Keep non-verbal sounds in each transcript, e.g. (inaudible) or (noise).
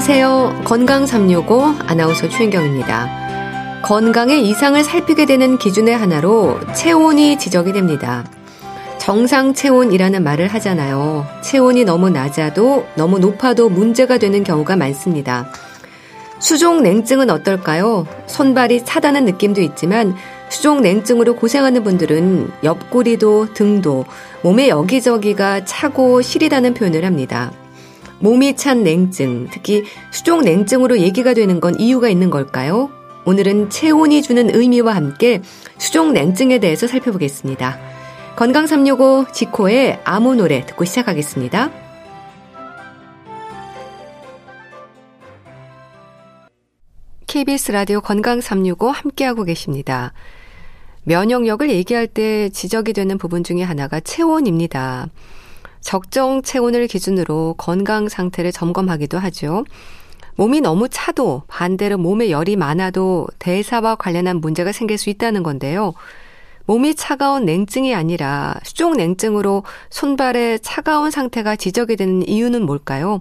안녕하세요. 건강 365 아나운서 최인경입니다. 건강의 이상을 살피게 되는 기준의 하나로 체온이 지적이 됩니다. 정상 체온이라는 말을 하잖아요. 체온이 너무 낮아도 너무 높아도 문제가 되는 경우가 많습니다. 수족 냉증은 어떨까요? 손발이 차다는 느낌도 있지만 수족 냉증으로 고생하는 분들은 옆구리도 등도 몸의 여기저기가 차고 시리다는 표현을 합니다. 몸이 찬 냉증, 특히 수족 냉증으로 얘기가 되는 건 이유가 있는 걸까요? 오늘은 체온이 주는 의미와 함께 수족 냉증에 대해서 살펴보겠습니다. 건강 365 지코의 아무 노래 듣고 시작하겠습니다. KBS 라디오 건강 365 함께하고 계십니다. 면역력을 얘기할 때 지적이 되는 부분 중에 하나가 체온입니다. 적정 체온을 기준으로 건강 상태를 점검하기도 하죠. 몸이 너무 차도 반대로 몸에 열이 많아도 대사와 관련한 문제가 생길 수 있다는 건데요. 몸이 차가운 냉증이 아니라 수족 냉증으로 손발의 차가운 상태가 지적이 되는 이유는 뭘까요?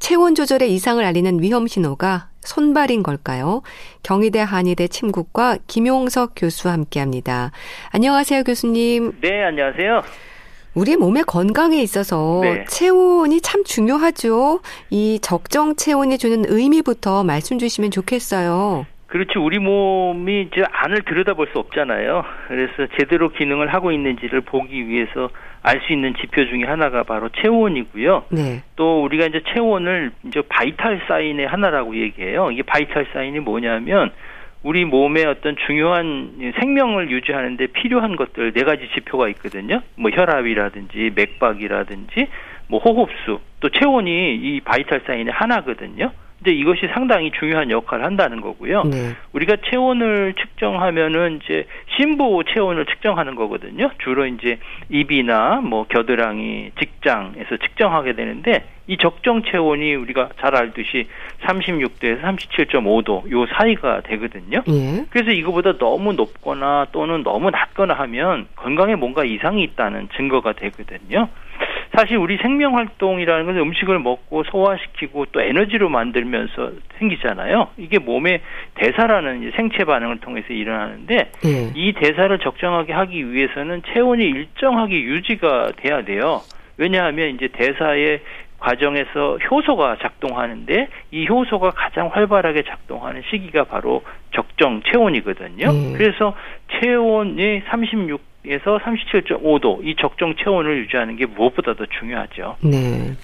체온 조절의 이상을 알리는 위험 신호가 손발인 걸까요? 경희대 한의대 침국과 김용석 교수와 함께 합니다. 안녕하세요, 교수님. 네, 안녕하세요. 우리 몸의 건강에 있어서 네. 체온이 참 중요하죠. 이 적정 체온이 주는 의미부터 말씀 주시면 좋겠어요. 그렇지 우리 몸이 이제 안을 들여다볼 수 없잖아요. 그래서 제대로 기능을 하고 있는지를 보기 위해서 알 수 있는 지표 중에 하나가 바로 체온이고요. 네. 또 우리가 이제 체온을 이제 바이탈 사인의 하나라고 얘기해요. 이게 바이탈 사인이 뭐냐면 우리 몸의 어떤 중요한 생명을 유지하는데 필요한 것들 네 가지 지표가 있거든요. 뭐 혈압이라든지 맥박이라든지 뭐 호흡수 또 체온이 이 바이탈 사인의 하나거든요. 근데 이것이 상당히 중요한 역할을 한다는 거고요. 네. 우리가 체온을 측정하면은 이제 심부 체온을 측정하는 거거든요. 주로 이제 입이나 뭐 겨드랑이, 직장에서 측정하게 되는데 이 적정 체온이 우리가 잘 알듯이 36도에서 37.5도 요 사이가 되거든요. 예. 그래서 이거보다 너무 높거나 또는 너무 낮거나 하면 건강에 뭔가 이상이 있다는 증거가 되거든요. 사실 우리 생명 활동이라는 것은 음식을 먹고 소화시키고 또 에너지로 만들면서 생기잖아요. 이게 몸의 대사라는 생체 반응을 통해서 일어나는데 네. 이 대사를 적정하게 하기 위해서는 체온이 일정하게 유지가 돼야 돼요. 왜냐하면 이제 대사의 과정에서 효소가 작동하는데 이 효소가 가장 활발하게 작동하는 시기가 바로 적정 체온이거든요. 음. 그래서 체온이 36 에서 37.5도 이 적정 체온을 유지하는 게 무엇보다도 중요하죠. 네.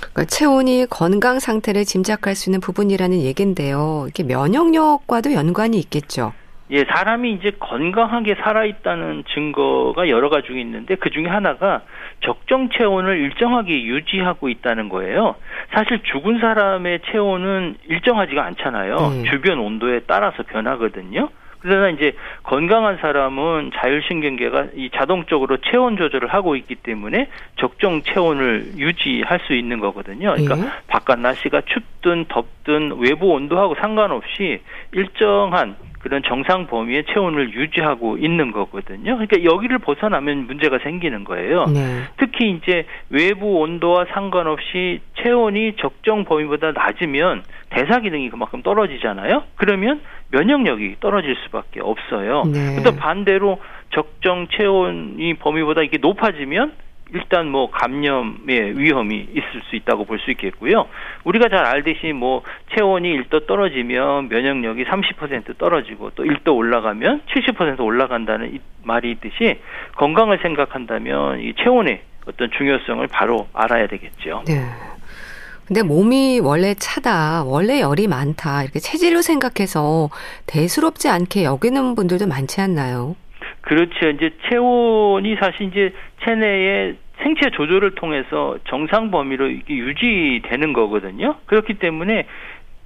그러니까 체온이 건강 상태를 짐작할 수 있는 부분이라는 얘긴데요. 이게 면역력과도 연관이 있겠죠. 예, 사람이 이제 건강하게 살아있다는 증거가 여러 가지 있는데 그 중에 하나가 적정 체온을 일정하게 유지하고 있다는 거예요. 사실 죽은 사람의 체온은 일정하지가 않잖아요. 네. 주변 온도에 따라서 변하거든요. 그러나 이제 건강한 사람은 자율신경계가 이 자동적으로 체온 조절을 하고 있기 때문에 적정 체온을 유지할 수 있는 거거든요. 그러니까 예. 바깥 날씨가 춥든 덥든 외부 온도하고 상관없이 일정한 그런 정상 범위의 체온을 유지하고 있는 거거든요. 그러니까 여기를 벗어나면 문제가 생기는 거예요. 네. 특히 이제 외부 온도와 상관없이 체온이 적정 범위보다 낮으면 대사 기능이 그만큼 떨어지잖아요. 그러면 면역력이 떨어질 수밖에 없어요. 네. 또 반대로 적정 체온이 범위보다 이게 높아지면 일단 뭐 감염의 위험이 있을 수 있다고 볼 수 있겠고요. 우리가 잘 알듯이 뭐 체온이 1도 떨어지면 면역력이 30% 떨어지고 또 1도 올라가면 70% 올라간다는 말이 있듯이 건강을 생각한다면 이 체온의 어떤 중요성을 바로 알아야 되겠죠. 네. 근데 몸이 원래 차다, 원래 열이 많다, 이렇게 체질로 생각해서 대수롭지 않게 여기는 분들도 많지 않나요? 그렇죠. 이제 체온이 사실 이제 체내에 생체 조절을 통해서 정상 범위로 유지되는 거거든요. 그렇기 때문에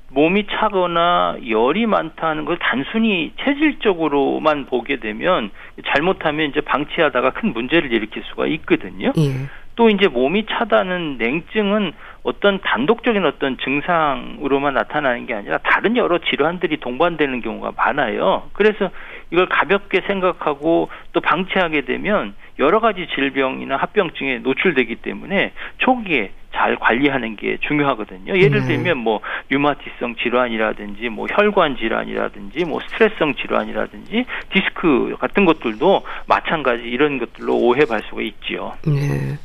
몸이 차거나 열이 많다는 걸 단순히 체질적으로만 보게 되면 잘못하면 이제 방치하다가 큰 문제를 일으킬 수가 있거든요. 예. 또 이제 몸이 차다는 냉증은 어떤 단독적인 어떤 증상으로만 나타나는 게 아니라 다른 여러 질환들이 동반되는 경우가 많아요. 그래서 이걸 가볍게 생각하고 또 방치하게 되면 여러 가지 질병이나 합병증에 노출되기 때문에 초기에 잘 관리하는 게 중요하거든요. 예를 네. 들면 뭐 류마티성 질환이라든지 뭐 혈관 질환이라든지 뭐 스트레스성 질환이라든지 디스크 같은 것들도 마찬가지 이런 것들로 오해할 수가 있지요. 네.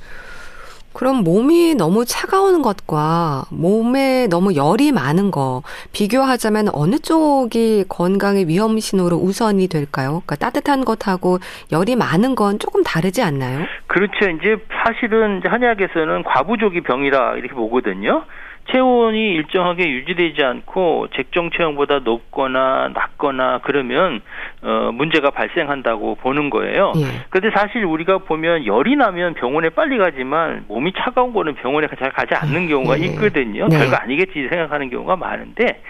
그럼 몸이 너무 차가운 것과 몸에 너무 열이 많은 거 비교하자면 어느 쪽이 건강의 위험 신호로 우선이 될까요? 그러니까 따뜻한 것하고 열이 많은 건 조금 다르지 않나요? 그렇죠. 이제 사실은 한의학에서는 과부족이 병이라 이렇게 보거든요. 체온이 일정하게 유지되지 않고 적정 체온보다 높거나 낮거나 그러면 어 문제가 발생한다고 보는 거예요. 예. 그런데 사실 우리가 보면 열이 나면 병원에 빨리 가지만 몸이 차가운 거는 병원에 잘 가지 않는 경우가 예. 있거든요. 네. 별거 아니겠지 생각하는 경우가 많은데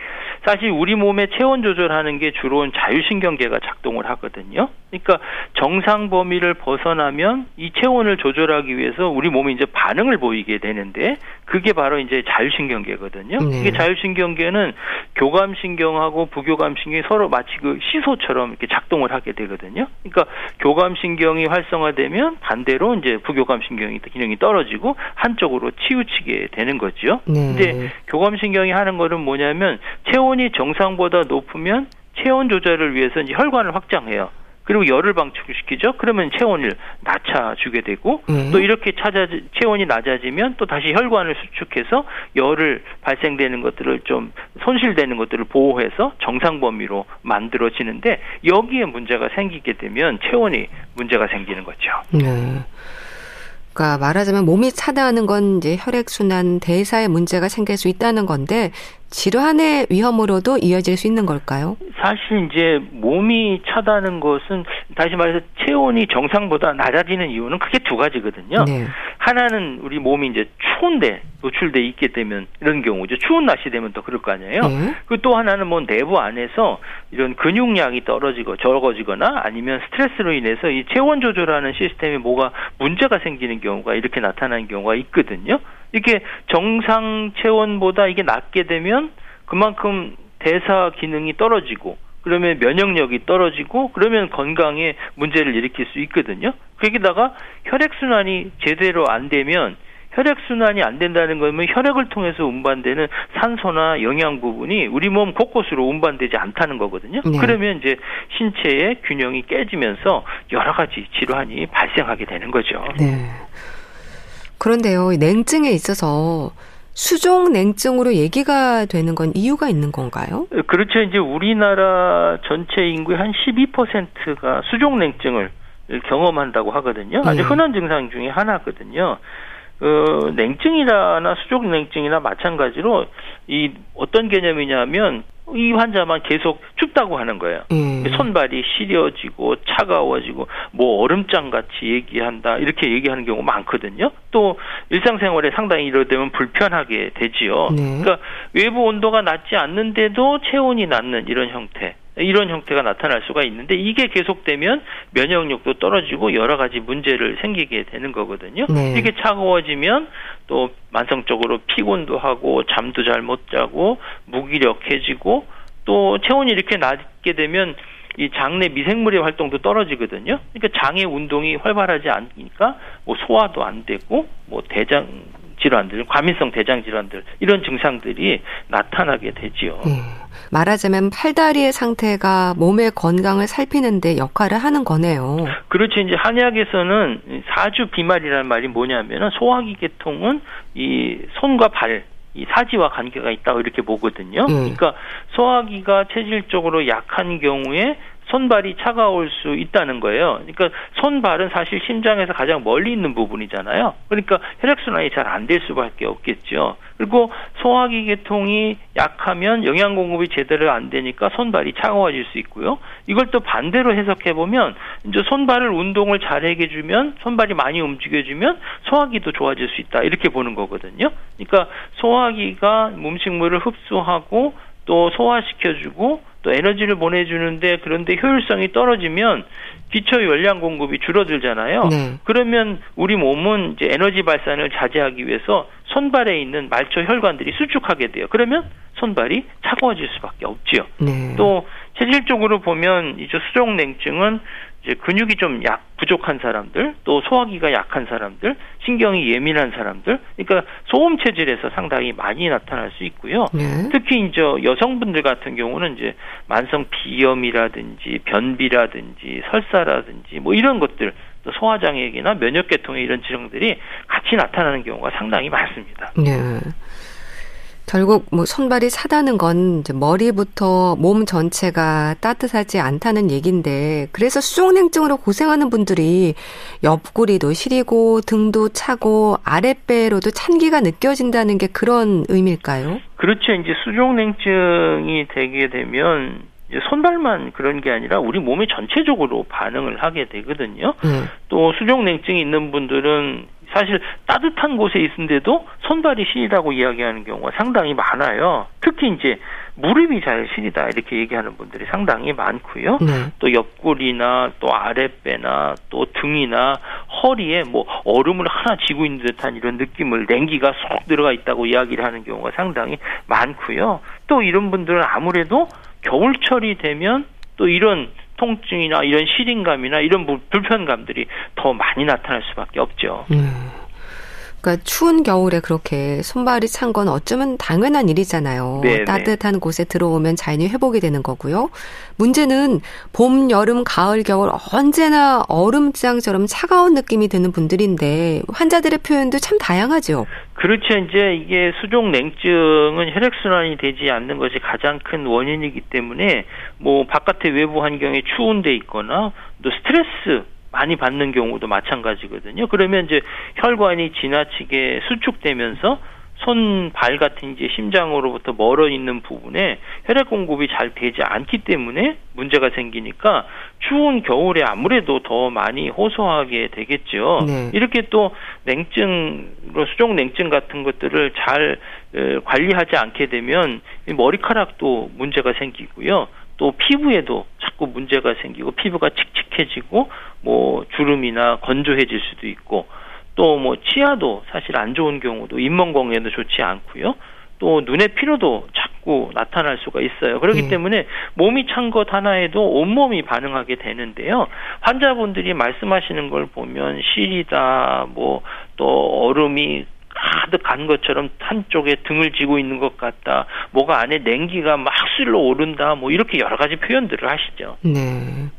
사실 우리 몸의 체온 조절하는 게 주로 자율신경계가 작동을 하거든요. 그러니까 정상 범위를 벗어나면 이 체온을 조절하기 위해서 우리 몸이 이제 반응을 보이게 되는데 그게 바로 이제 자율신경계거든요. 네. 이게 자율신경계는 교감신경하고 부교감신경이 서로 마치 그 시소처럼 이렇게 작동을 하게 되거든요. 그러니까 교감신경이 활성화되면 반대로 이제 부교감신경이 기능이 떨어지고 한쪽으로 치우치게 되는 거죠. 네. 근데 교감신경이 하는 거는 뭐냐면 체온 이 정상보다 높으면 체온 조절을 위해서 이제 혈관을 확장해요. 그리고 열을 방출시키죠. 그러면 체온을 낮춰주게 되고 음. 또 이렇게 찾아 체온이 낮아지면 또 다시 혈관을 수축해서 열을 발생되는 것들을 좀 손실되는 것들을 보호해서 정상 범위로 만들어지는데 여기에 문제가 생기게 되면 체온이 문제가 생기는 거죠. 네. 그러니까 말하자면 몸이 차다하는 건 이제 혈액 순환 대사에 문제가 생길 수 있다는 건데 질환의 위험으로도 이어질 수 있는 걸까요? 사실 이제 몸이 차다는 것은 다시 말해서 체온이 정상보다 낮아지는 이유는 크게 두 가지거든요. 네. 하나는 우리 몸이 이제 추운데 노출돼 있게 되면 이런 경우죠. 추운 날씨 되면 더 그럴 거 아니에요. 네. 그또 하나는 뭐 내부 안에서 이런 근육량이 떨어지고 적어지거나 아니면 스트레스로 인해서 이 체온 조절하는 시스템에 뭐가 문제가 생기는 경우가 이렇게 나타나는 경우가 있거든요. 이게 정상 체온보다 이게 낮게 되면 그만큼 대사 기능이 떨어지고 그러면 면역력이 떨어지고 그러면 건강에 문제를 일으킬 수 있거든요. 거기다가 혈액 순환이 제대로 안 되면 혈액 순환이 안 된다는 거면 혈액을 통해서 운반되는 산소나 영양 부분이 우리 몸 곳곳으로 운반되지 않다는 거거든요. 네. 그러면 이제 신체의 균형이 깨지면서 여러 가지 질환이 발생하게 되는 거죠. 네. 그런데요, 냉증에 있어서 수족 냉증으로 얘기가 되는 건 이유가 있는 건가요? 그렇죠. 이제 우리나라 전체 인구의 한 12%가 수족 냉증을 경험한다고 하거든요. 아주 네. 흔한 증상 중에 하나거든요. 어, 냉증이나 수족 냉증이나 마찬가지로 이 어떤 개념이냐면 이 환자만 계속 춥다고 하는 거예요. 음. 손발이 시려지고 차가워지고 뭐 얼음장 같이 얘기한다 이렇게 얘기하는 경우 많거든요. 또 일상생활에 상당히 이러되면 불편하게 되지요. 네. 그러니까 외부 온도가 낮지 않는데도 체온이 낮는 이런 형태. 이런 형태가 나타날 수가 있는데 이게 계속되면 면역력도 떨어지고 여러 가지 문제를 생기게 되는 거거든요. 네. 이게 차가워지면 또 만성적으로 피곤도 하고 잠도 잘 못 자고 무기력해지고 또 체온이 이렇게 낮게 되면 이 장내 미생물의 활동도 떨어지거든요. 그러니까 장의 운동이 활발하지 않으니까 뭐 소화도 안 되고 뭐 대장 질환들, 과민성 대장 질환들 이런 증상들이 나타나게 되지요. 음, 말하자면 팔다리의 상태가 몸의 건강을 살피는데 역할을 하는 거네요. 그렇죠. 이제 한의학에서는 사주 비말이라는 말이 뭐냐면은 소화기 계통은 이 손과 발, 이 사지와 관계가 있다고 이렇게 보거든요. 음. 그러니까 소화기가 체질적으로 약한 경우에 손발이 차가울 수 있다는 거예요. 그러니까 손발은 사실 심장에서 가장 멀리 있는 부분이잖아요. 그러니까 혈액순환이 잘 안 될 수밖에 없겠죠. 그리고 소화기 계통이 약하면 영양 공급이 제대로 안 되니까 손발이 차가워질 수 있고요. 이걸 또 반대로 해석해 보면 이제 손발을 운동을 잘 해게 주면 손발이 많이 움직여 주면 소화기도 좋아질 수 있다 이렇게 보는 거거든요. 그러니까 소화기가 음식물을 흡수하고 또 소화시켜주고 또 에너지를 보내주는데 그런데 효율성이 떨어지면 기초 열량 공급이 줄어들잖아요. 네. 그러면 우리 몸은 이제 에너지 발산을 자제하기 위해서 손발에 있는 말초 혈관들이 수축하게 돼요. 그러면 손발이 차가워질 수밖에 없지요. 네. 또 체질적으로 보면 이제 수족 냉증은 이제 근육이 좀 약 부족한 사람들, 또 소화기가 약한 사람들, 신경이 예민한 사람들, 그러니까 소음 체질에서 상당히 많이 나타날 수 있고요. 네. 특히 이제 여성분들 같은 경우는 이제 만성 비염이라든지 변비라든지 설사라든지 뭐 이런 것들 또 소화장애나 면역계통의 이런 질병들이 같이 나타나는 경우가 상당히 많습니다. 네. 결국 뭐 손발이 사다는 건 머리부터 몸 전체가 따뜻하지 않다는 얘기인데 그래서 수족냉증으로 고생하는 분들이 옆구리도 시리고 등도 차고 아랫배로도 찬기가 느껴진다는 게 그런 의미일까요? 그렇죠. 이제 수족냉증이 되게 되면 손발만 그런 게 아니라 우리 몸이 전체적으로 반응을 하게 되거든요. 네. 또 수족냉증이 있는 분들은 사실 따뜻한 곳에 있는데도 손발이 시리다고 이야기하는 경우가 상당히 많아요. 특히 이제 무릎이 잘 시리다 이렇게 얘기하는 분들이 상당히 많고요. 네. 또 옆구리나 또 아랫배나 또 등이나 허리에 뭐 얼음을 하나 쥐고 있는 듯한 이런 느낌을 냉기가 쏙 들어가 있다고 이야기를 하는 경우가 상당히 많고요. 또 이런 분들은 아무래도 겨울철이 되면 또 이런 통증이나 이런 시린감이나 이런 불편감들이 더 많이 나타날 수밖에 없죠. 음. 그러니까 추운 겨울에 그렇게 손발이 찬 건 어쩌면 당연한 일이잖아요. 네네. 네. 따뜻한 곳에 들어오면 자연히 회복이 되는 거고요. 문제는 봄, 여름, 가을, 겨울 언제나 얼음장처럼 차가운 느낌이 드는 분들인데 환자들의 표현도 참 다양하죠. 그렇죠. 이제 이게 수족 냉증은 혈액 순환이 되지 않는 것이 가장 큰 원인이기 때문에 뭐 바깥의 외부 환경에 추운 데 있거나 또 스트레스 많이 받는 경우도 마찬가지거든요. 그러면 이제 혈관이 지나치게 수축되면서 손, 발 같은 이제 심장으로부터 멀어 있는 부분에 혈액 공급이 잘 되지 않기 때문에 문제가 생기니까 추운 겨울에 아무래도 더 많이 호소하게 되겠죠. 네. 이렇게 또 냉증, 수족 냉증 같은 것들을 잘 관리하지 않게 되면 머리카락도 문제가 생기고요. 또 피부에도 자꾸 문제가 생기고 피부가 칙칙해지고 뭐 주름이나 건조해질 수도 있고 또 뭐 치아도 사실 안 좋은 경우도 잇몸 공에도 좋지 않고요. 또 눈의 피로도 자꾸 나타날 수가 있어요. 그렇기 네. 때문에 몸이 찬 것 하나에도 온몸이 반응하게 되는데요. 환자분들이 말씀하시는 걸 보면 시리다, 뭐 또 얼음이 가득 간 것처럼 한쪽에 등을 쥐고 있는 것 같다. 뭐가 안에 냉기가 막 쓸러 오른다. 뭐 이렇게 여러 가지 표현들을 하시죠. 네.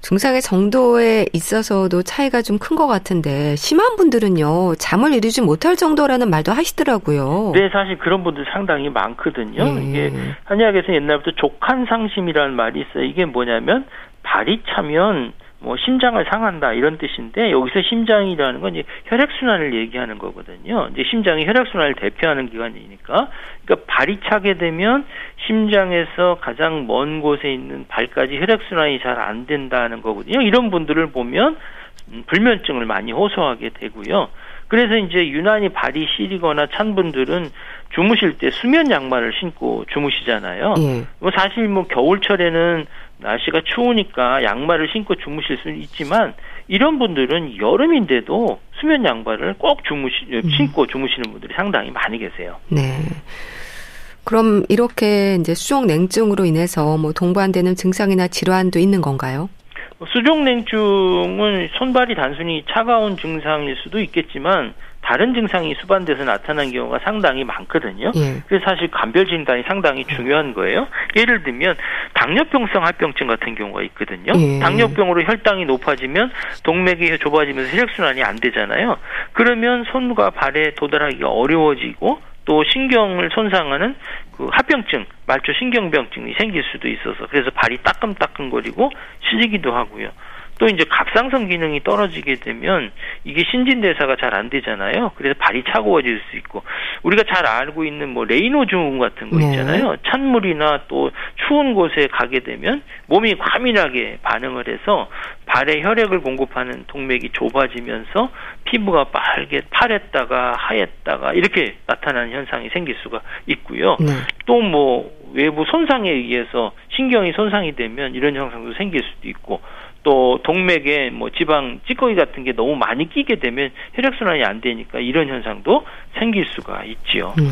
증상의 정도에 있어서도 차이가 좀 큰 것 같은데 심한 분들은요 잠을 이루지 못할 정도라는 말도 하시더라고요. 네, 사실 그런 분들 상당히 많거든요. 네. 이게 한의학에서 옛날부터 족한 상심이라는 말이 있어요. 이게 뭐냐면 발이 차면 뭐 심장을 상한다 이런 뜻인데 여기서 심장이라는 건 이제 혈액 순환을 얘기하는 거거든요. 이제 심장이 혈액 순환을 대표하는 기관이니까 그러니까 발이 차게 되면 심장에서 가장 먼 곳에 있는 발까지 혈액 순환이 잘 안 된다는 거거든요. 이런 분들을 보면 음, 불면증을 많이 호소하게 되고요. 그래서 이제 유난히 발이 시리거나 찬 분들은 주무실 때 수면 양말을 신고 주무시잖아요. 예. 뭐 사실 뭐 겨울철에는 날씨가 추우니까 양말을 신고 주무실 수는 있지만 이런 분들은 여름인데도 수면 양말을 꼭 주무시 음. 신고 주무시는 분들이 상당히 많이 계세요. 네. 그럼 이렇게 이제 수족 냉증으로 인해서 뭐 동반되는 증상이나 질환도 있는 건가요? 수족 냉증은 손발이 단순히 차가운 증상일 수도 있겠지만 다른 증상이 수반돼서 나타난 경우가 상당히 많거든요. 예. 그래서 사실 감별 진단이 상당히 중요한 거예요. 예를 들면 당뇨병성 합병증 같은 경우가 있거든요. 예. 당뇨병으로 혈당이 높아지면 동맥이 좁아지면서 혈액순환이 안 되잖아요. 그러면 손과 발에 도달하기가 어려워지고 또 신경을 손상하는 그 합병증, 말초 신경병증이 생길 수도 있어서 그래서 발이 따끔따끔거리고 시리기도 하고요. 또 이제 갑상선 기능이 떨어지게 되면 이게 신진대사가 잘 안 되잖아요. 그래서 발이 차가워질 수 있고 우리가 잘 알고 있는 뭐 레이노 증후군 같은 거 네. 있잖아요. 네. 찬물이나 또 추운 곳에 가게 되면 몸이 과민하게 반응을 해서 발에 혈액을 공급하는 동맥이 좁아지면서 피부가 빨개 파랬다가 하였다가 이렇게 나타나는 현상이 생길 수가 있고요. 네. 또뭐 외부 손상에 의해서 신경이 손상이 되면 이런 현상도 생길 수도 있고 또 동맥에 뭐 지방 찌꺼기 같은 게 너무 많이 끼게 되면 혈액 순환이 안 되니까 이런 현상도 생길 수가 있지요. 음.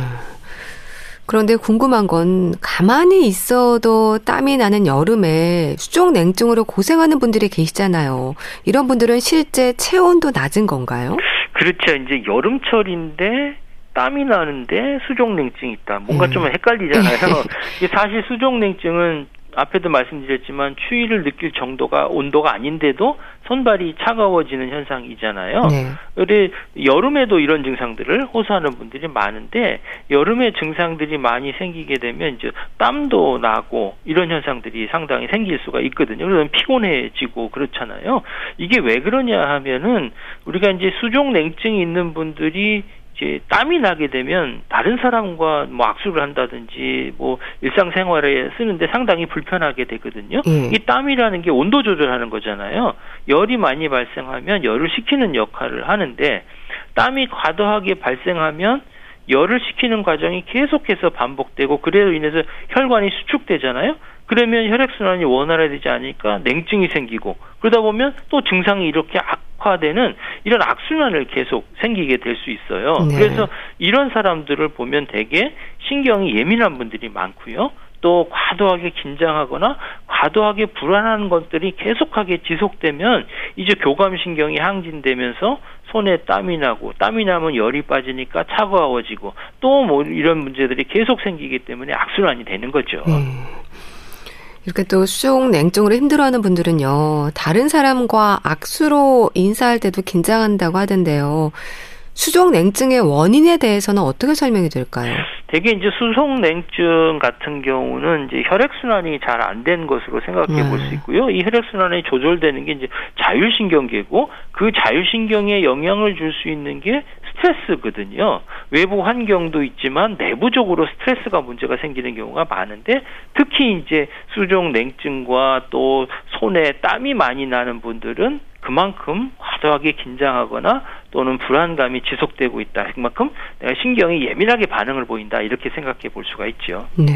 그런데 궁금한 건 가만히 있어도 땀이 나는 여름에 수족 냉증으로 고생하는 분들이 계시잖아요. 이런 분들은 실제 체온도 낮은 건가요? 그렇죠. 이제 여름철인데 땀이 나는데 수족냉증이 있다. 뭔가 음. 좀 헷갈리잖아요. (laughs) 사실 수족냉증은 앞에도 말씀드렸지만 추위를 느낄 정도가 온도가 아닌데도 손발이 차가워지는 현상이잖아요. 네. 그래 여름에도 이런 증상들을 호소하는 분들이 많은데 여름에 증상들이 많이 생기게 되면 이제 땀도 나고 이런 현상들이 상당히 생길 수가 있거든요. 그러면 피곤해지고 그렇잖아요. 이게 왜 그러냐 하면은 우리가 이제 수족 냉증이 있는 분들이 이제 땀이 나게 되면 다른 사람과 뭐 악수를 한다든지 뭐 일상생활에 쓰는데 상당히 불편하게 되거든요. 예. 이 땀이라는 게 온도 조절하는 거잖아요. 열이 많이 발생하면 열을 식히는 역할을 하는데 땀이 과도하게 발생하면 열을 식히는 과정이 계속해서 반복되고 그래로 인해서 혈관이 수축되잖아요. 그러면 혈액순환이 원활하되지 않으니까 냉증이 생기고 그러다 보면 또 증상이 이렇게 악화되는 이런 악순환을 계속 생기게 될 수 있어요. 네. 그래서 이런 사람들을 보면 대개 신경이 예민한 분들이 많고요. 또 과도하게 긴장하거나 과도하게 불안한 것들이 계속하게 지속되면 이제 교감신경이 항진되면서 손에 땀이 나고 땀이 나면 열이 빠지니까 차가워지고 또 뭐 이런 문제들이 계속 생기기 때문에 악순환이 되는 거죠. 음. 이렇게 또 수족 냉증으로 힘들어하는 분들은요, 다른 사람과 악수로 인사할 때도 긴장한다고 하던데요. 수족 냉증의 원인에 대해서는 어떻게 설명이 될까요? 대개 이제 수족 냉증 같은 경우는 이제 혈액 순환이 잘 안 된 것으로 생각해 볼수 네. 있고요. 이 혈액 순환이 조절되는 게 이제 자율신경계고 그 자율신경에 영향을 줄 수 있는 게 스트레스거든요. 외부 환경도 있지만 내부적으로 스트레스가 문제가 생기는 경우가 많은데 특히 이제 수족 냉증과 또 손에 땀이 많이 나는 분들은 그만큼 과도하게 긴장하거나 또는 불안감이 지속되고 있다. 그만큼 내가 신경이 예민하게 반응을 보인다. 이렇게 생각해 볼 수가 있죠. 네.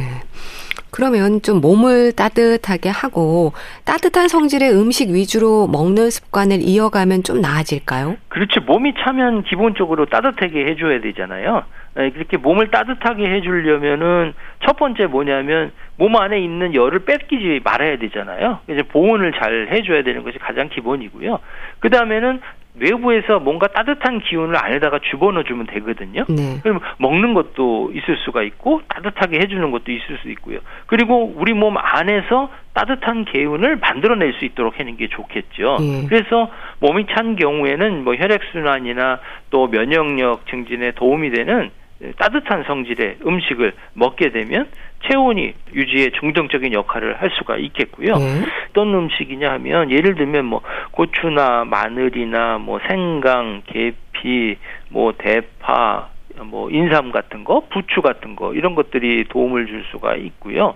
그러면 좀 몸을 따뜻하게 하고 따뜻한 성질의 음식 위주로 먹는 습관을 이어가면 좀 나아질까요? 그렇죠. 몸이 차면 기본적으로 따뜻하게 해줘야 되잖아요. 네, 그렇게 몸을 따뜻하게 해주려면은 첫 번째 뭐냐면 몸 안에 있는 열을 뺏기지 말아야 되잖아요. 이제 보온을 잘 해줘야 되는 것이 가장 기본이고요. 그 다음에는 외부에서 뭔가 따뜻한 기운을 안에다가 집어넣어 주면 되거든요. 네. 그럼 먹는 것도 있을 수가 있고 따뜻하게 해주는 것도 있을 수 있고요. 그리고 우리 몸 안에서 따뜻한 기운을 만들어낼 수 있도록 하는 게 좋겠죠. 네. 그래서 몸이 찬 경우에는 뭐 혈액 순환이나 또 면역력 증진에 도움이 되는 따뜻한 성질의 음식을 먹게 되면 체온이 유지에 중등적인 역할을 할 수가 있겠고요. 네. 어떤 음식이냐 하면 예를 들면 뭐 고추나 마늘이나 뭐 생강, 계피, 뭐 대파, 뭐 인삼 같은 거, 부추 같은 거 이런 것들이 도움을 줄 수가 있고요.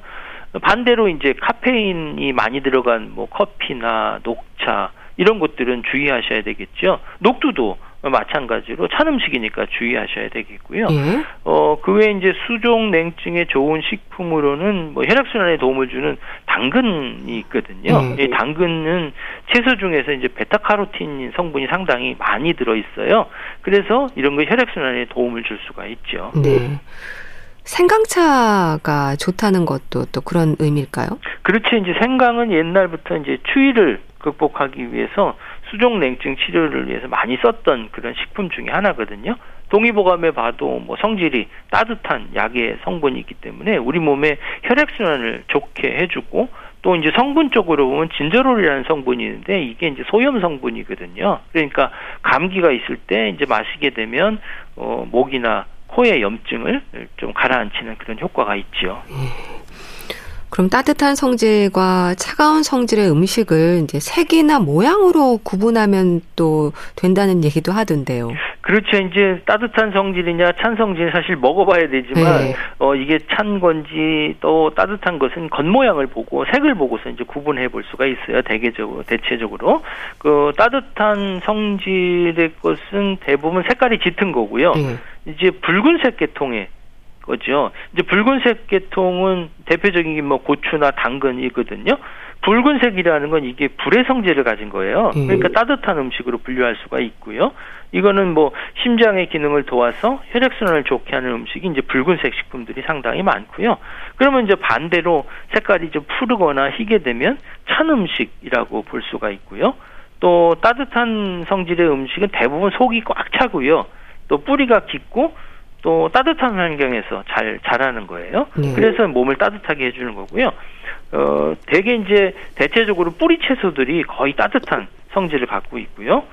반대로 이제 카페인이 많이 들어간 뭐 커피나 녹차 이런 것들은 주의하셔야 되겠죠. 녹두도 마찬가지로 찬 음식이니까 주의하셔야 되겠고요. 예. 어, 그 외에 이제 수족 냉증에 좋은 식품으로는 뭐 혈액순환에 도움을 주는 당근이 있거든요. 예. 이 당근은 채소 중에서 이제 베타카로틴 성분이 상당히 많이 들어 있어요. 그래서 이런 거 혈액순환에 도움을 줄 수가 있죠. 네. 생강차가 좋다는 것도 또 그런 의미일까요? 그렇죠. 이제 생강은 옛날부터 이제 추위를 극복하기 위해서 수족 냉증 치료를 위해서 많이 썼던 그런 식품 중에 하나거든요. 동의보감에 봐도 뭐 성질이 따뜻한 약의 성분이 있기 때문에 우리 몸의 혈액순환을 좋게 해주고 또 이제 성분적으로 보면 진저롤이라는 성분이 있는데 이게 이제 소염 성분이거든요. 그러니까 감기가 있을 때 이제 마시게 되면 어 목이나 코의 염증을 좀 가라앉히는 그런 효과가 있죠. 예. 그럼 따뜻한 성질과 차가운 성질의 음식을 이제 색이나 모양으로 구분하면 또 된다는 얘기도 하던데요. 그렇죠. 이제 따뜻한 성질이냐 찬 성질 사실 먹어봐야 되지만 네. 어 이게 찬 건지 또 따뜻한 것은 겉모양을 보고 색을 보고서 이제 구분해 볼 수가 있어요. 대개적으로 대체적으로 그 따뜻한 성질의 것은 대부분 색깔이 짙은 거고요. 네. 이제 붉은색 계통의 거죠. 이제 붉은색 계통은 대표적인 게 뭐 고추나 당근이거든요. 붉은색이라는 건 이게 불의 성질을 가진 거예요. 음. 그러니까 따뜻한 음식으로 분류할 수가 있고요. 이거는 뭐 심장의 기능을 도와서 혈액순환을 좋게 하는 음식이 이제 붉은색 식품들이 상당히 많고요. 그러면 이제 반대로 색깔이 좀 푸르거나 희게 되면 찬 음식이라고 볼 수가 있고요. 또 따뜻한 성질의 음식은 대부분 속이 꽉 차고요. 또 뿌리가 깊고 또 따뜻한 환경에서 잘 자라는 거예요. 네. 그래서 몸을 따뜻하게 해주는 거고요. 어, 대개 이제 대체적으로 뿌리 채소들이 거의 따뜻한 성질을 갖고 있고요.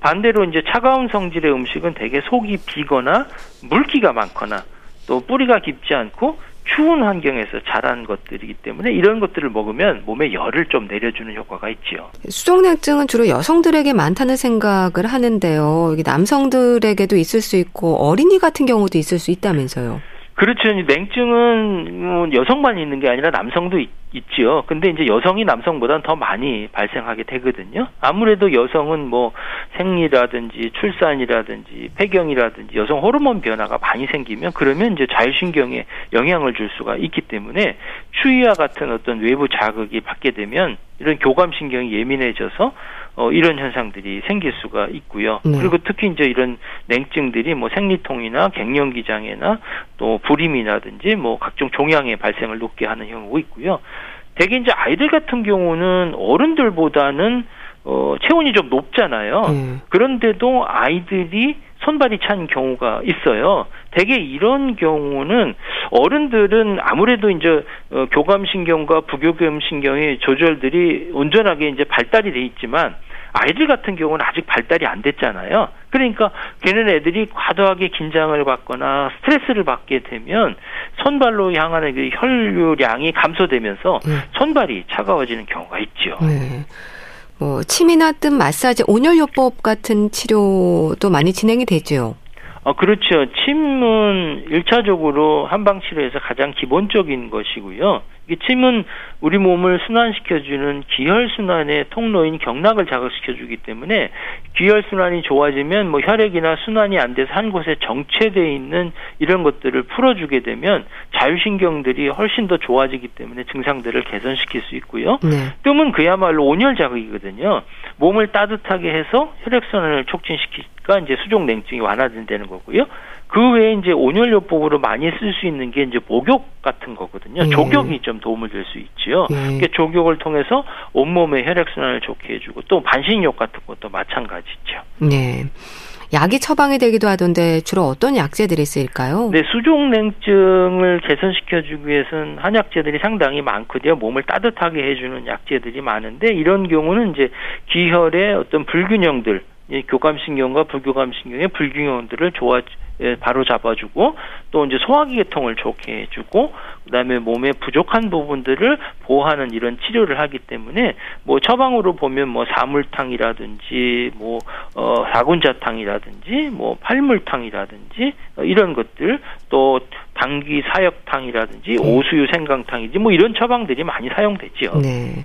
반대로 이제 차가운 성질의 음식은 대개 속이 비거나 물기가 많거나 또 뿌리가 깊지 않고 추운 환경에서 자란 것들이기 때문에 이런 것들을 먹으면 몸에 열을 좀 내려주는 효과가 있지요. 수족냉증은 주로 여성들에게 많다는 생각을 하는데요. 남성들에게도 있을 수 있고 어린이 같은 경우도 있을 수 있다면서요. 그렇죠. 냉증은 뭐 여성만 있는 게 아니라 남성도 있, 있죠. 근데 이제 여성이 남성보다는 더 많이 발생하게 되거든요. 아무래도 여성은 뭐 생리라든지 출산이라든지 폐경이라든지 여성 호르몬 변화가 많이 생기면 그러면 이제 자율신경에 영향을 줄 수가 있기 때문에 추위와 같은 어떤 외부 자극이 받게 되면 이런 교감신경이 예민해져서 어, 이런 현상들이 생길 수가 있고요. 네. 그리고 특히 이제 이런 냉증들이 뭐 생리통이나 갱년기 장애나 또 불임이라든지 뭐 각종 종양의 발생을 높게 하는 경우가 있고요. 대개 이제 아이들 같은 경우는 어른들보다는 어, 체온이 좀 높잖아요. 네. 그런데도 아이들이 손발이 찬 경우가 있어요. 대개 이런 경우는 어른들은 아무래도 이제 어, 교감신경과 부교감신경의 조절들이 온전하게 이제 발달이 돼 있지만 아이들 같은 경우는 아직 발달이 안 됐잖아요. 그러니까 걔는 애들이 과도하게 긴장을 받거나 스트레스를 받게 되면 손발로 향하는 그 혈류량이 감소되면서 네. 손발이 차가워지는 경우가 있죠. 네. 뭐 침이나 뜸 마사지, 온열요법 같은 치료도 많이 진행이 되죠. 어, 그렇죠. 침은 일차적으로 한방 치료에서 가장 기본적인 것이고요. 이 침은 우리 몸을 순환시켜주는 기혈순환의 통로인 경락을 자극시켜주기 때문에 기혈순환이 좋아지면 뭐 혈액이나 순환이 안 돼서 한 곳에 정체되어 있는 이런 것들을 풀어주게 되면 자율신경들이 훨씬 더 좋아지기 때문에 증상들을 개선시킬 수 있고요. 네. 뜸은 그야말로 온열 자극이거든요. 몸을 따뜻하게 해서 혈액순환을 촉진시키니까 이제 수족 냉증이 완화된다는 거고요. 그 외에 이제 온열 요법으로 많이 쓸 수 있는 게 이제 목욕 같은 거거든요. 예. 조격이 좀 도움을 줄 수 있지요. 예. 그러니까 조격을 통해서 온몸의 혈액 순환을 좋게 해주고 또 반신욕 같은 것도 마찬가지죠. 네. 약이 처방이 되기도 하던데 주로 어떤 약제들이 쓰일까요? 네, 수족냉증을 개선시켜주기 위해서는 한약제들이 상당히 많거든요. 몸을 따뜻하게 해주는 약제들이 많은데 이런 경우는 이제 기혈의 어떤 불균형들 이 교감신경과 부교감신경의 불균형들을 좋아 예, 바로 잡아주고 또 이제 소화기 계통을 좋게 해주고 그다음에 몸에 부족한 부분들을 보호하는 이런 치료를 하기 때문에 뭐 처방으로 보면 뭐 사물탕이라든지 뭐 어, 사군자탕이라든지 뭐 팔물탕이라든지 어, 이런 것들 또 당귀 사역탕이라든지 네. 오수유 생강탕이지 뭐 이런 처방들이 많이 사용되지요. 네.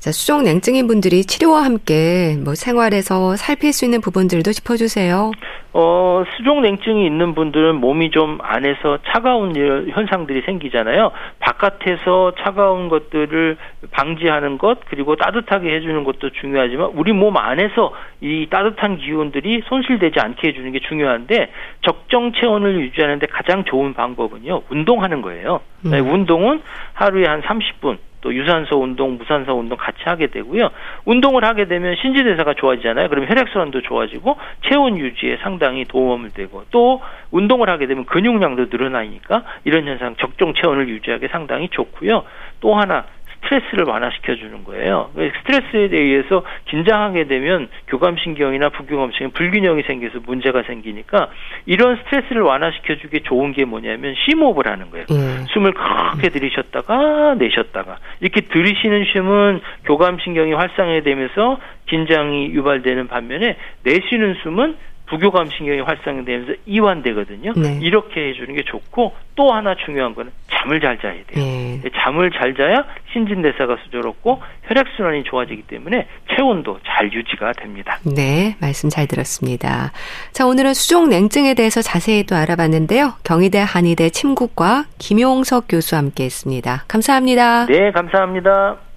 자, 수족 냉증인 분들이 치료와 함께 뭐 생활에서 살필 수 있는 부분들도 짚어주세요. 어, 수족 냉증이 있는 분들은 몸이 좀 안에서 차가운 현상들이 생기잖아요. 바깥에서 차가운 것들을 방지하는 것 그리고 따뜻하게 해주는 것도 중요하지만 우리 몸 안에서 이 따뜻한 기운들이 손실되지 않게 해주는 게 중요한데 적정 체온을 유지하는데 가장 좋은 방법은요 운동하는 거예요. 음. 운동은 하루에 한 30분 또 유산소 운동, 무산소 운동 같이 하게 되고요. 운동을 하게 되면 신진대사가 좋아지잖아요. 그러면 혈액순환도 좋아지고 체온 유지에 상당히 도움을 되고 또 운동을 하게 되면 근육량도 늘어나니까 이런 현상 적정 체온을 유지하기 상당히 좋고요. 또 하나 스트레스를 완화시켜 주는 거예요. 스트레스에 의해서 긴장하게 되면 교감신경이나 부교감신경 불균형이 생겨서 문제가 생기니까 이런 스트레스를 완화시켜 주기 좋은 게 뭐냐면 심호흡을 하는 거예요. 음. 숨을 크게 들이셨다가 내셨다가 이렇게 들이쉬는 숨은 교감신경이 활성화되면서 긴장이 유발되는 반면에 내쉬는 숨은 부교감 신경이 활성화되면서 이완되거든요. 네. 이렇게 해주는 게 좋고 또 하나 중요한 거는 잠을 잘 자야 돼요. 네. 잠을 잘 자야 신진대사가 수저롭고 혈액순환이 좋아지기 때문에 체온도 잘 유지가 됩니다. 네, 말씀 잘 들었습니다. 자, 오늘은 수족 냉증에 대해서 자세히 또 알아봤는데요. 경희대 한의대 침구과 김용석 교수와 함께 했습니다. 감사합니다. 네, 감사합니다.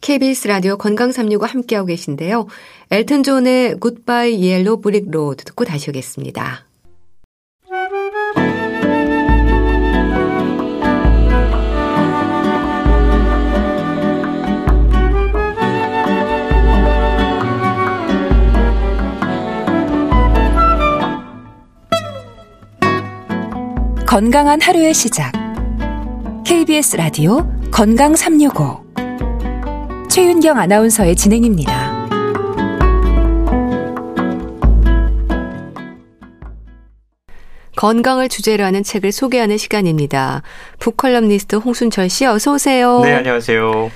KBS 라디오 건강 365 함께하고 계신데요. 엘튼 존의 Goodbye Yellow Brick Road 듣고 다시 오겠습니다. 건강한 하루의 시작. KBS 라디오 건강 365. 최윤경 아나운서의 진행입니다. 건강을 주제로 하는 책을 소개하는 시간입니다. 북컬럼니스트 홍순철 씨 어서 오세요. 네, 안녕하세요.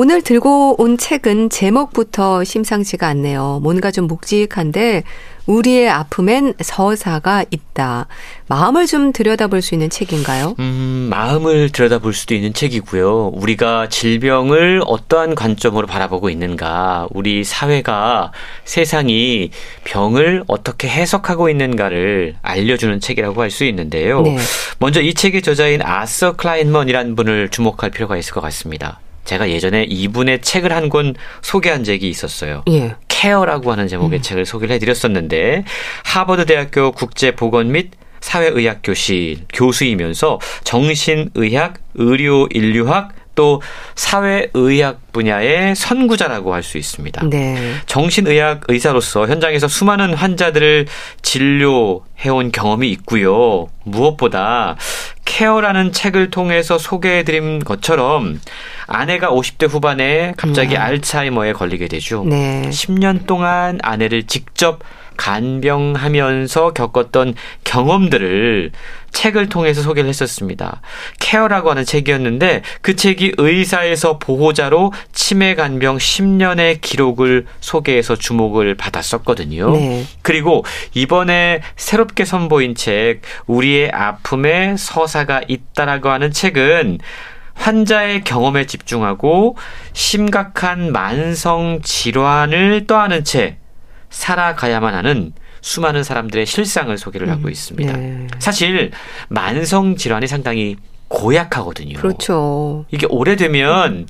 오늘 들고 온 책은 제목부터 심상치가 않네요. 뭔가 좀 묵직한데 우리의 아픔엔 서사가 있다. 마음을 좀 들여다볼 수 있는 책인가요? 음, 마음을 들여다볼 수도 있는 책이고요. 우리가 질병을 어떠한 관점으로 바라보고 있는가, 우리 사회가 세상이 병을 어떻게 해석하고 있는가를 알려주는 책이라고 할 수 있는데요. 네. 먼저 이 책의 저자인 아서 클라인먼이라는 분을 주목할 필요가 있을 것 같습니다. 제가 예전에 이분의 책을 한 권 소개한 적이 있었어요. 예. 케어라고 하는 제목의 음. 책을 소개를 해드렸었는데 하버드 대학교 국제보건 및 사회의학 교실 교수이면서 정신의학, 의료인류학, 또 사회의학 분야의 선구자라고 할 수 있습니다. 네. 정신의학 의사로서 현장에서 수많은 환자들을 진료해온 경험이 있고요. 무엇보다 케어라는 책을 통해서 소개해드린 것처럼 아내가 50대 후반에 갑자기 음. 알츠하이머에 걸리게 되죠. 네. 10년 동안 아내를 직접 간병하면서 겪었던 경험들을 책을 통해서 소개를 했었습니다. 케어라고 하는 책이었는데 그 책이 의사에서 보호자로 치매 간병 10년의 기록을 소개해서 주목을 받았었거든요. 네. 그리고 이번에 새롭게 선보인 책 우리의 아픔에 서사가 있다라고 하는 책은 환자의 경험에 집중하고 심각한 만성 질환을 떠하는 채 살아가야만 하는 수많은 사람들의 실상을 소개를 하고 음, 있습니다. 네. 사실 만성 질환이 상당히 고약하거든요. 그렇죠. 이게 오래되면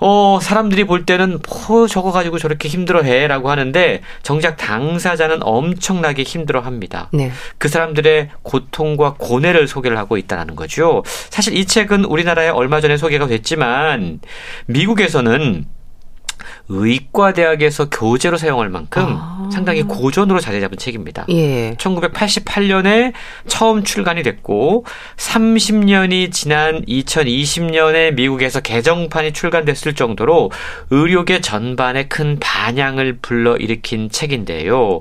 어 사람들이 볼 때는 뭐 저거 가지고 저렇게 힘들어해라고 하는데 정작 당사자는 엄청나게 힘들어합니다. 네. 그 사람들의 고통과 고뇌를 소개를 하고 있다는 거죠. 사실 이 책은 우리나라에 얼마 전에 소개가 됐지만 미국에서는 의과대학에서 교재로 사용할 만큼 아. 상당히 고전으로 자리 잡은 책입니다. 예. 1988년에 처음 출간이 됐고 30년이 지난 2020년에 미국에서 개정판이 출간됐을 정도로 의료계 전반에 큰 반향을 불러일으킨 책인데요.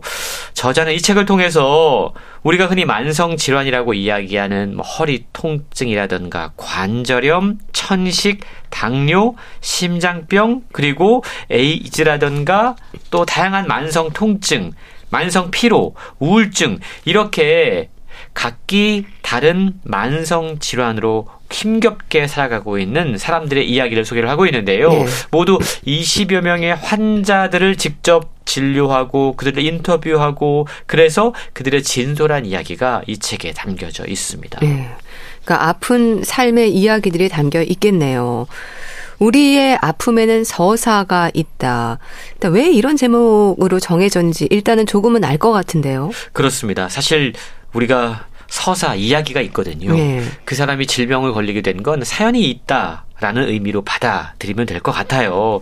저자는 이 책을 통해서 우리가 흔히 만성 질환이라고 이야기하는 뭐 허리 통증이라든가 관절염, 천식, 당뇨, 심장병, 그리고 에이즈라든가 또 다양한 만성 통증, 만성 피로, 우울증 이렇게 각기 다른 만성 질환으로 힘겹게 살아가고 있는 사람들의 이야기를 소개를 하고 있는데요. 네. 모두 20여 명의 환자들을 직접 진료하고 그들을 인터뷰하고 그래서 그들의 진솔한 이야기가 이 책에 담겨져 있습니다. 네. 그러니까 아픈 삶의 이야기들이 담겨 있겠네요. 우리의 아픔에는 서사가 있다. 왜 이런 제목으로 정해졌는지 일단은 조금은 알 것 같은데요. 그렇습니다. 사실 우리가 서사 이야기가 있거든요. 네. 그 사람이 질병을 걸리게 된 건 사연이 있다라는 의미로 받아들이면 될 것 같아요.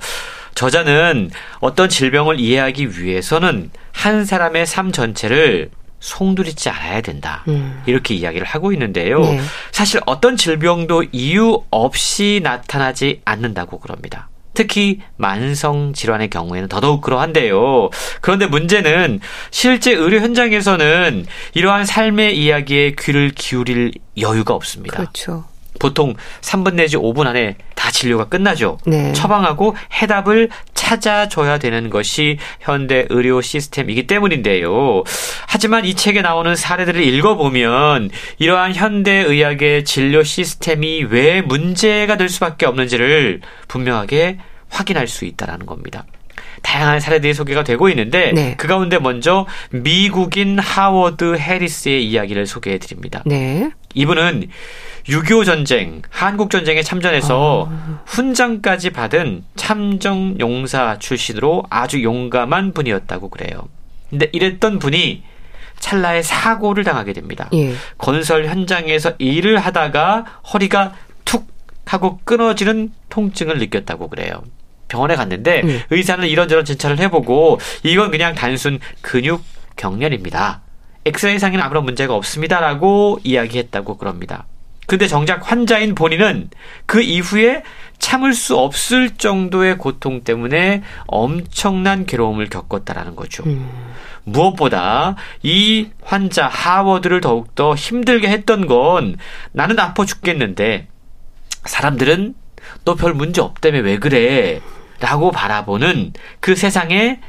저자는 어떤 질병을 이해하기 위해서는 한 사람의 삶 전체를 송두리지 않아야 된다. 음. 이렇게 이야기를 하고 있는데요. 네. 사실 어떤 질병도 이유 없이 나타나지 않는다고 그럽니다. 특히 만성 질환의 경우에는 더더욱 그러한데요. 그런데 문제는 실제 의료 현장에서는 이러한 삶의 이야기에 귀를 기울일 여유가 없습니다. 그렇죠. 보통 3분 내지 5분 안에 다 진료가 끝나죠. 네. 처방하고 해답을 찾아줘야 되는 것이 현대 의료 시스템이기 때문인데요. 하지만 이 책에 나오는 사례들을 읽어보면 이러한 현대 의학의 진료 시스템이 왜 문제가 될 수밖에 없는지를 분명하게 확인할 수 있다라는 겁니다. 다양한 사례들이 소개가 되고 있는데 네. 그 가운데 먼저 미국인 하워드 해리스의 이야기를 소개해 드립니다. 네. 이분은 6.25 전쟁, 한국 전쟁에 참전해서 아. 훈장까지 받은 참정 용사 출신으로 아주 용감한 분이었다고 그래요. 근데 이랬던 분이 찰나에 사고를 당하게 됩니다. 예. 건설 현장에서 일을 하다가 허리가 툭 하고 끊어지는 통증을 느꼈다고 그래요. 병원에 갔는데 음. 의사는 이런저런 진찰을 해보고 이건 그냥 단순 근육 경련입니다. 엑스레이상에는 아무런 문제가 없습니다라고 이야기했다고 그럽니다. 근데 정작 환자인 본인은 그 이후에 참을 수 없을 정도의 고통 때문에 엄청난 괴로움을 겪었다라는 거죠. 음. 무엇보다 이 환자 하워드를 더욱더 힘들게 했던 건 나는 아파 죽겠는데 사람들은 너 별 문제 없다며 왜 그래? 라고 바라보는 그 세상의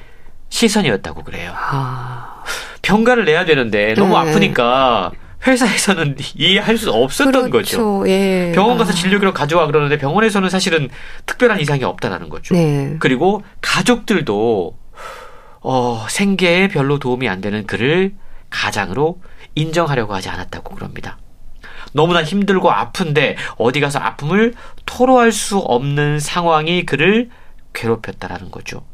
시선이었다고 그래요. 아... 병가를 내야 되는데 너무 네. 아프니까 회사에서는 이해할 수 없었던 그렇죠. 거죠. 예. 병원 가서 아. 진료기록 가져와 그러는데 병원에서는 사실은 특별한 이상이 없다라는 거죠. 네. 그리고 가족들도 어, 생계에 별로 도움이 안 되는 그를 가장으로 인정하려고 하지 않았다고 그럽니다. 너무나 힘들고 아픈데 어디 가서 아픔을 토로할 수 없는 상황이 그를 괴롭혔다라는 거죠.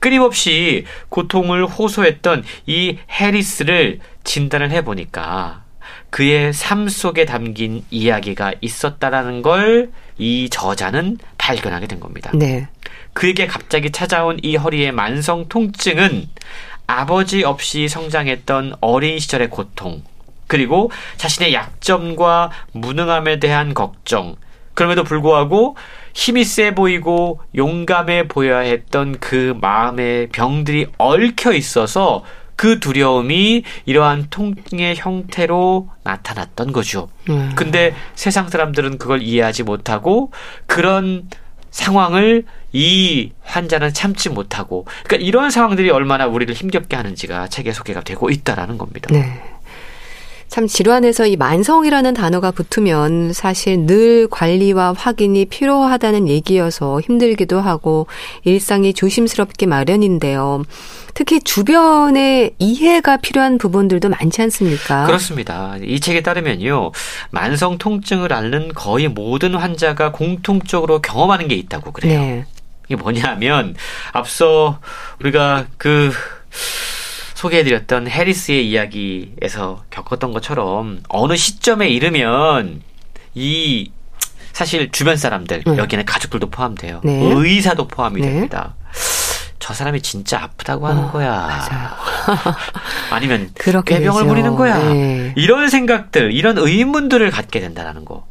끊임없이 고통을 호소했던 이 해리스를 진단을 해보니까 그의 삶 속에 담긴 이야기가 있었다라는 걸 이 저자는 발견하게 된 겁니다. 네. 그에게 갑자기 찾아온 이 허리의 만성 통증은 아버지 없이 성장했던 어린 시절의 고통, 그리고 자신의 약점과 무능함에 대한 걱정, 그럼에도 불구하고 힘이 세 보이고 용감해 보여야 했던 그 마음의 병들이 얽혀 있어서 그 두려움이 이러한 통의 형태로 나타났던 거죠. 음. 근데 세상 사람들은 그걸 이해하지 못하고 그런 상황을 이 환자는 참지 못하고 그러니까 이런 상황들이 얼마나 우리를 힘겹게 하는지가 책에 소개가 되고 있다라는 겁니다. 네. 참 질환에서 이 만성이라는 단어가 붙으면 사실 늘 관리와 확인이 필요하다는 얘기여서 힘들기도 하고 일상이 조심스럽게 마련인데요. 특히 주변에 이해가 필요한 부분들도 많지 않습니까? 그렇습니다. 이 책에 따르면요. 만성 통증을 앓는 거의 모든 환자가 공통적으로 경험하는 게 있다고 그래요. 네. 이게 뭐냐면 앞서 우리가 그 소개해드렸던 해리스의 이야기에서 겪었던 것처럼 어느 시점에 이르면 이 사실 주변 사람들 네. 여기는 가족들도 포함돼요. 네. 의사도 포함이 네. 됩니다. 저 사람이 진짜 아프다고 하는 어, 거야. (laughs) 아니면 꾀병을 부리는 거야. 네. 이런 생각들, 이런 의문들을 갖게 된다는 거.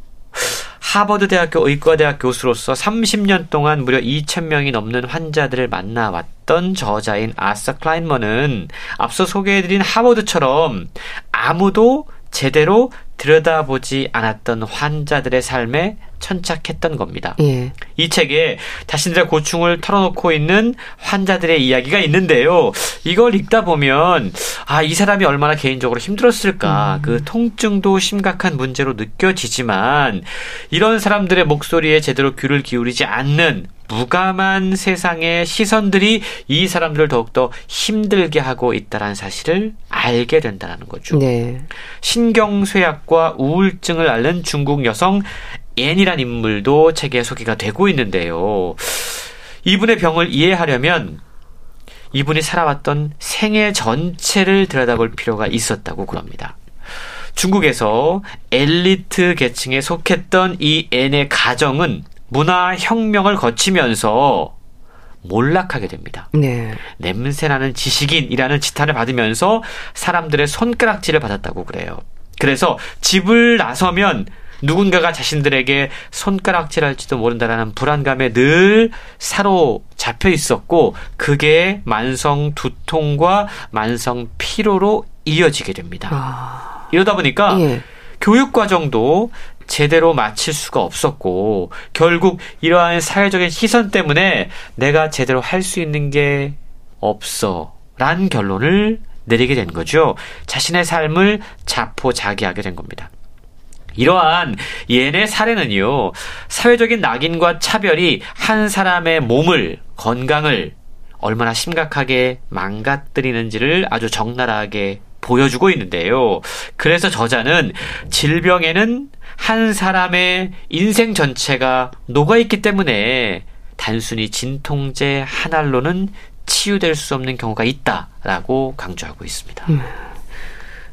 하버드 대학교 의과대학 교수로서 30년 동안 무려 2,000명이 넘는 환자들을 만나왔던 저자인 아서 클라인먼은 앞서 소개해드린 하버드처럼 아무도 제대로 들여다보지 않았던 환자들의 삶에 천착했던 겁니다. 예. 이 책에 자신들의 고충을 털어놓고 있는 환자들의 이야기가 있는데요. 이걸 읽다 보면 아, 이 사람이 얼마나 개인적으로 힘들었을까. 음. 그 통증도 심각한 문제로 느껴지지만 이런 사람들의 목소리에 제대로 귀를 기울이지 않는 무감한 세상의 시선들이 이 사람들을 더욱더 힘들게 하고 있다는 사실을 알게 된다는 거죠. 네. 신경쇠약 과 우울증을 앓는 중국 여성 앤이란 인물도 책에 소개가 되고 있는데요. 이분의 병을 이해하려면 이분이 살아왔던 생애 전체를 들여다볼 필요가 있었다고 그럽니다. 중국에서 엘리트 계층에 속했던 이 앤의 가정은 문화 혁명을 거치면서 몰락하게 됩니다. 네. 냄새나는 지식인이라는 지탄을 받으면서 사람들의 손가락질을 받았다고 그래요. 그래서 집을 나서면 누군가가 자신들에게 손가락질할지도 모른다라는 불안감에 늘 사로잡혀 있었고 그게 만성 두통과 만성 피로로 이어지게 됩니다. 아... 이러다 보니까 예. 교육 과정도 제대로 마칠 수가 없었고 결국 이러한 사회적인 시선 때문에 내가 제대로 할 수 있는 게 없어. 란 결론을 내리게 된 거죠. 자신의 삶을 자포자기하게 된 겁니다. 이러한 예의 사례는요, 사회적인 낙인과 차별이 한 사람의 몸을, 건강을 얼마나 심각하게 망가뜨리는지를 아주 적나라하게 보여주고 있는데요. 그래서 저자는 질병에는 한 사람의 인생 전체가 녹아있기 때문에 단순히 진통제 한 알로는 치유될 수 없는 경우가 있다라고 강조하고 있습니다. 음.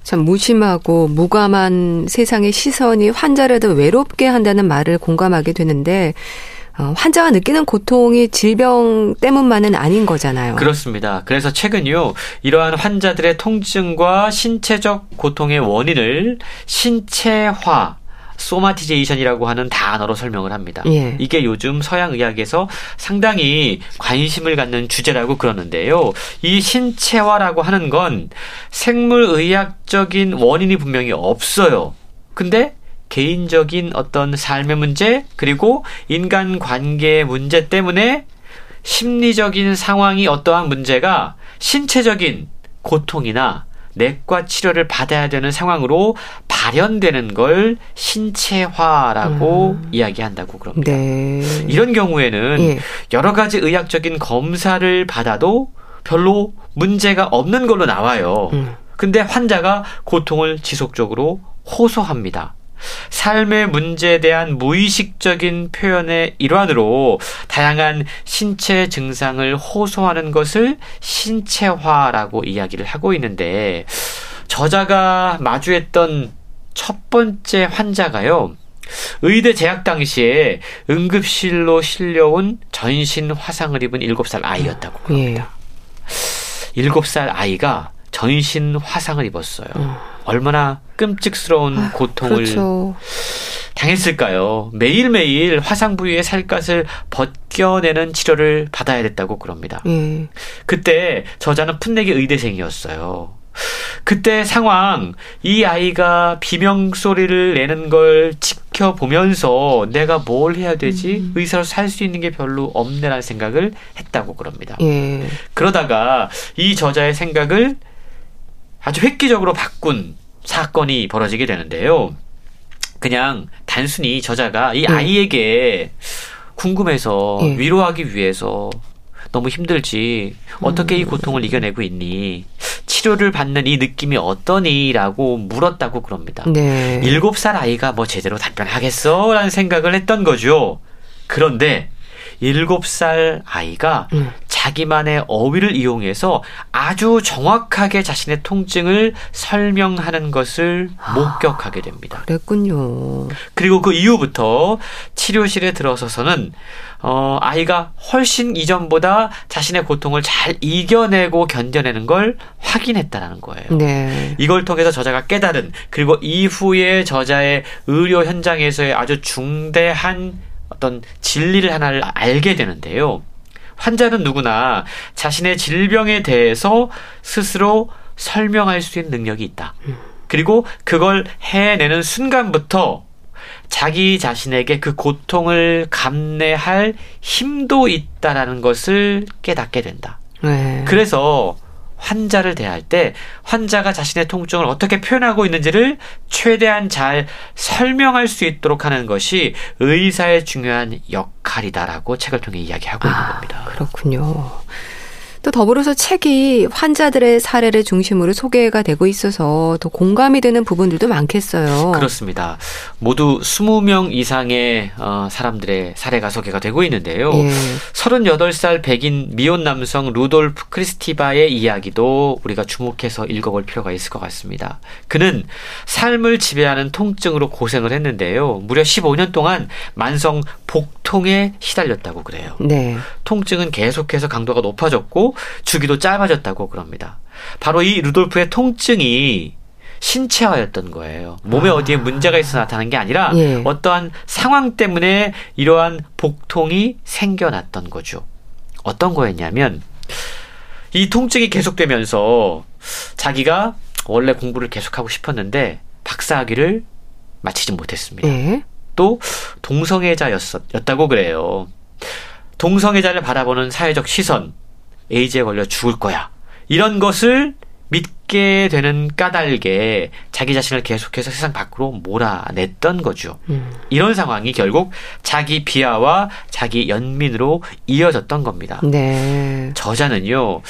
참 무심하고 무감한 세상의 시선이 환자를 더 외롭게 한다는 말을 공감하게 되는데 어, 환자가 느끼는 고통이 질병 때문만은 아닌 거잖아요. 그렇습니다. 그래서 최근요, 이러한 환자들의 통증과 신체적 고통의 원인을 신체화, somatization이라고 하는 단어로 설명을 합니다. 예. 이게 요즘 서양 의학에서 상당히 관심을 갖는 주제라고 그러는데요. 이 신체화라고 하는 건 생물 의학적인 원인이 분명히 없어요. 근데 개인적인 어떤 삶의 문제 그리고 인간 관계의 문제 때문에 심리적인 상황이 어떠한 문제가 신체적인 고통이나 내과 치료를 받아야 되는 상황으로 발현되는 걸 신체화라고 음. 이야기한다고 그럽니다. 네. 이런 경우에는 예. 여러 가지 의학적인 검사를 받아도 별로 문제가 없는 걸로 나와요. 음. 근데 환자가 고통을 지속적으로 호소합니다. 삶의 문제에 대한 무의식적인 표현의 일환으로 다양한 신체 증상을 호소하는 것을 신체화라고 이야기를 하고 있는데 저자가 마주했던 첫 번째 환자가요. 의대 재학 당시에 응급실로 실려온 전신 화상을 입은 7살 아이였다고 합니다. 예. 7살 아이가 전신 화상을 입었어요. 음. 얼마나 끔찍스러운 아, 고통을 그렇죠. 당했을까요? 매일매일 화상 부위의 살갗을 벗겨내는 치료를 받아야 됐다고 그럽니다. 예. 그때 저자는 풋내기 의대생이었어요. 그때 상황, 이 아이가 비명 소리를 내는 걸 지켜보면서 내가 뭘 해야 되지? 음. 의사로 살 수 있는 게 별로 없네라는 생각을 했다고 그럽니다. 예. 그러다가 이 저자의 생각을 아주 획기적으로 바꾼 사건이 벌어지게 되는데요. 그냥 단순히 저자가 이 네. 아이에게 궁금해서 예. 위로하기 위해서 너무 힘들지 어떻게 이 음. 고통을 이겨내고 있니 치료를 받는 이 느낌이 어떠니라고 물었다고 그럽니다. 네. 7살 아이가 뭐 제대로 답변하겠어라는 생각을 했던 거죠. 그런데 7살 아이가 음. 자기만의 어휘를 이용해서 아주 정확하게 자신의 통증을 설명하는 것을 아, 목격하게 됩니다. 그랬군요. 그리고 그 이후부터 치료실에 들어서서는 어, 아이가 훨씬 이전보다 자신의 고통을 잘 이겨내고 견뎌내는 걸 확인했다라는 거예요. 네. 이걸 통해서 저자가 깨달은 그리고 이후에 저자의 의료 현장에서의 아주 중대한 어떤 진리를 하나를 알게 되는데요. 환자는 누구나 자신의 질병에 대해서 스스로 설명할 수 있는 능력이 있다. 그리고 그걸 해내는 순간부터 자기 자신에게 그 고통을 감내할 힘도 있다라는 것을 깨닫게 된다. 네. 그래서 환자를 대할 때 환자가 자신의 통증을 어떻게 표현하고 있는지를 최대한 잘 설명할 수 있도록 하는 것이 의사의 중요한 역할이다라고 책을 통해 이야기하고 있는 아, 겁니다. 그렇군요. 또 더불어서 책이 환자들의 사례를 중심으로 소개가 되고 있어서 더 공감이 되는 부분들도 많겠어요. 그렇습니다. 모두 20명 이상의 어, 사람들의 사례가 소개가 되고 있는데요. 예. 38살 백인 미혼 남성 루돌프 크리스티바의 이야기도 우리가 주목해서 읽어볼 필요가 있을 것 같습니다. 그는 삶을 지배하는 통증으로 고생을 했는데요. 무려 15년 동안 만성 복통에 시달렸다고 그래요. 네. 통증은 계속해서 강도가 높아졌고 주기도 짧아졌다고 그럽니다. 바로 이 루돌프의 통증이 신체화였던 거예요. 몸에 아. 어디에 문제가 있어 나타난 게 아니라 예. 어떠한 상황 때문에 이러한 복통이 생겨났던 거죠. 어떤 거였냐면 이 통증이 계속되면서 자기가 원래 공부를 계속하고 싶었는데 박사학위를 마치지 못했습니다. 네. 또 동성애자였다고 그래요. 동성애자를 바라보는 사회적 시선, 에이즈에 걸려 죽을 거야. 이런 것을 믿게 되는 까닭에 자기 자신을 계속해서 세상 밖으로 몰아냈던 거죠. 음. 이런 상황이 결국 자기 비하와 자기 연민으로 이어졌던 겁니다. 네. 저자는요,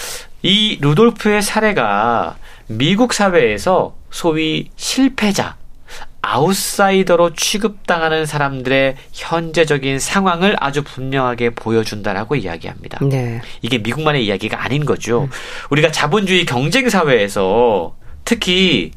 이 루돌프의 사례가 미국 사회에서 소위 실패자, 아웃사이더로 취급당하는 사람들의 현재적인 상황을 아주 분명하게 보여준다라고 이야기합니다. 네. 이게 미국만의 이야기가 아닌 거죠. 음. 우리가 자본주의 경쟁 사회에서 특히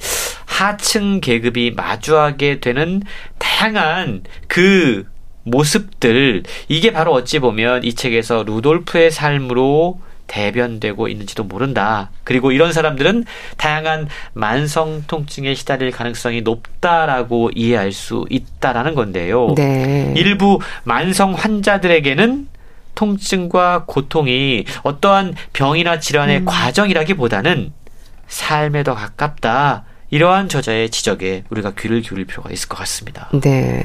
하층 계급이 마주하게 되는 다양한 그 모습들 이게 바로 어찌 보면 이 책에서 루돌프의 삶으로 대변되고 있는지도 모른다. 그리고 이런 사람들은 다양한 만성 통증에 시달릴 가능성이 높다라고 이해할 수 있다라는 건데요. 네. 일부 만성 환자들에게는 통증과 고통이 어떠한 병이나 질환의 음. 과정이라기보다는 삶에 더 가깝다. 이러한 저자의 지적에 우리가 귀를 기울일 필요가 있을 것 같습니다. 네.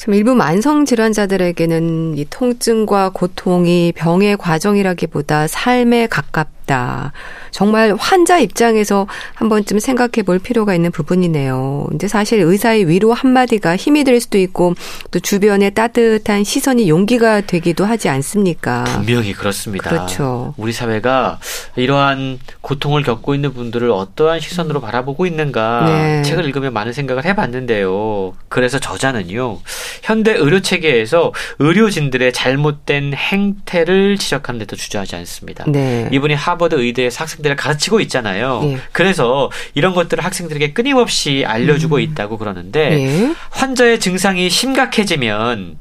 참 일부 만성 질환자들에게는 이 통증과 고통이 병의 과정이라기보다 삶에 가깝 다. 정말 환자 입장에서 한 번쯤 생각해 볼 필요가 있는 부분이네요. 근데 사실 의사의 위로 한마디가 힘이 될 수도 있고 또 주변의 따뜻한 시선이 용기가 되기도 하지 않습니까? 분명히 그렇습니다. 그렇죠. 우리 사회가 이러한 고통을 겪고 있는 분들을 어떠한 시선으로 바라보고 있는가 네. 책을 읽으면 많은 생각을 해봤는데요. 그래서 저자는요. 현대 의료 체계에서 의료진들의 잘못된 행태를 지적하는 데도 주저하지 않습니다. 네. 이분이 하버 드 의대에서 학생들을 가르치고 있잖아요. 네. 그래서 이런 것들을 학생들에게 끊임없이 알려주고 음. 있다고 그러는데 네. 환자의 증상이 심각해지면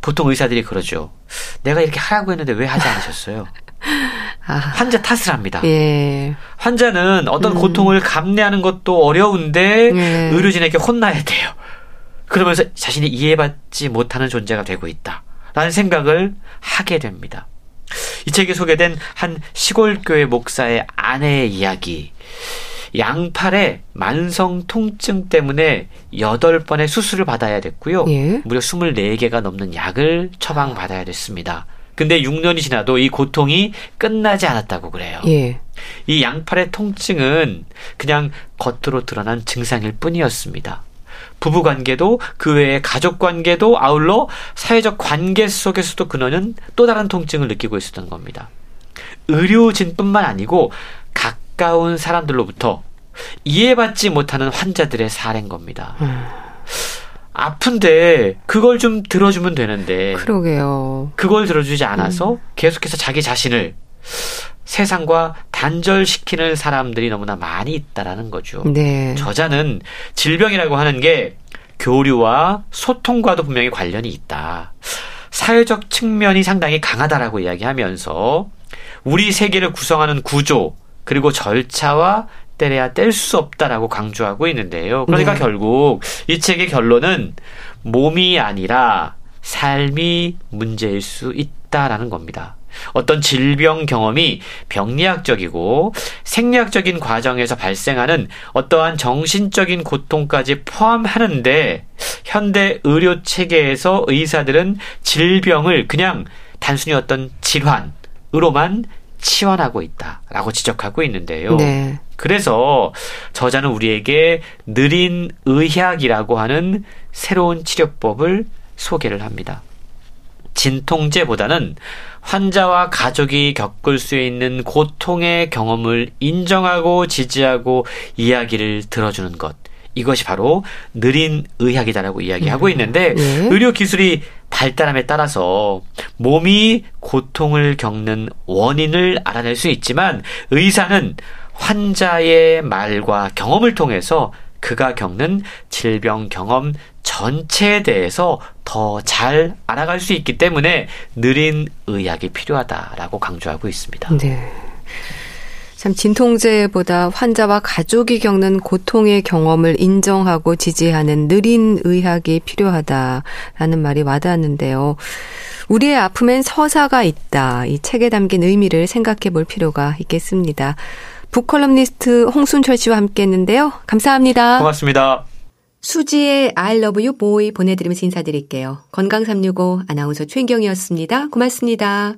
보통 의사들이 그러죠. 내가 이렇게 하라고 했는데 왜 하지 않으셨어요? 아. 환자 탓을 합니다. 예. 환자는 어떤 음. 고통을 감내하는 것도 어려운데 예. 의료진에게 혼나야 돼요. 그러면서 자신이 이해받지 못하는 존재가 되고 있다. 라는 생각을 하게 됩니다. 이 책에 소개된 한 시골교회 목사의 아내의 이야기. 양팔에 만성 통증 때문에 8번의 수술을 받아야 됐고요. 예. 무려 24개가 넘는 약을 처방받아야 됐습니다. 근데 6년이 지나도 이 고통이 끝나지 않았다고 그래요. 예. 이 양팔의 통증은 그냥 겉으로 드러난 증상일 뿐이었습니다. 부부 관계도 그 외에 가족 관계도 아울러 사회적 관계 속에서도 그녀는 또 다른 통증을 느끼고 있었던 겁니다. 의료진뿐만 아니고 가까운 사람들로부터 이해받지 못하는 환자들의 사례인 겁니다. 음. 아픈데 그걸 좀 들어주면 되는데 그러게요. 그걸 들어주지 않아서 음. 계속해서 자기 자신을 세상과 단절시키는 사람들이 너무나 많이 있다라는 거죠. 네. 저자는 질병이라고 하는 게 교류와 소통과도 분명히 관련이 있다. 사회적 측면이 상당히 강하다라고 이야기하면서 우리 세계를 구성하는 구조 그리고 절차와 때려야 뗄 수 없다라고 강조하고 있는데요. 그러니까 네. 결국 이 책의 결론은 몸이 아니라 삶이 문제일 수 있다라는 겁니다. 어떤 질병 경험이 병리학적이고 생리학적인 과정에서 발생하는 어떠한 정신적인 고통까지 포함하는데 현대 의료 체계에서 의사들은 질병을 그냥 단순히 어떤 질환으로만 치환하고 있다라고 지적하고 있는데요. 네. 그래서 저자는 우리에게 느린 의학이라고 하는 새로운 치료법을 소개를 합니다. 진통제보다는 환자와 가족이 겪을 수 있는 고통의 경험을 인정하고 지지하고 이야기를 들어주는 것. 이것이 바로 느린 의학이다라고 이야기하고 음. 있는데 네. 의료 기술이 발달함에 따라서 몸이 고통을 겪는 원인을 알아낼 수 있지만 의사는 환자의 말과 경험을 통해서 그가 겪는 질병 경험 전체에 대해서 더 잘 알아갈 수 있기 때문에 느린 의학이 필요하다라고 강조하고 있습니다. 네. 참 진통제보다 환자와 가족이 겪는 고통의 경험을 인정하고 지지하는 느린 의학이 필요하다라는 말이 와닿았는데요. 우리의 아픔엔 서사가 있다. 이 책에 담긴 의미를 생각해 볼 필요가 있겠습니다. 북컬럼니스트 홍순철 씨와 함께 했는데요. 감사합니다. 고맙습니다. 수지의 I love you boy 보내드리면서 인사드릴게요. 건강365 아나운서 최인경이었습니다. 고맙습니다.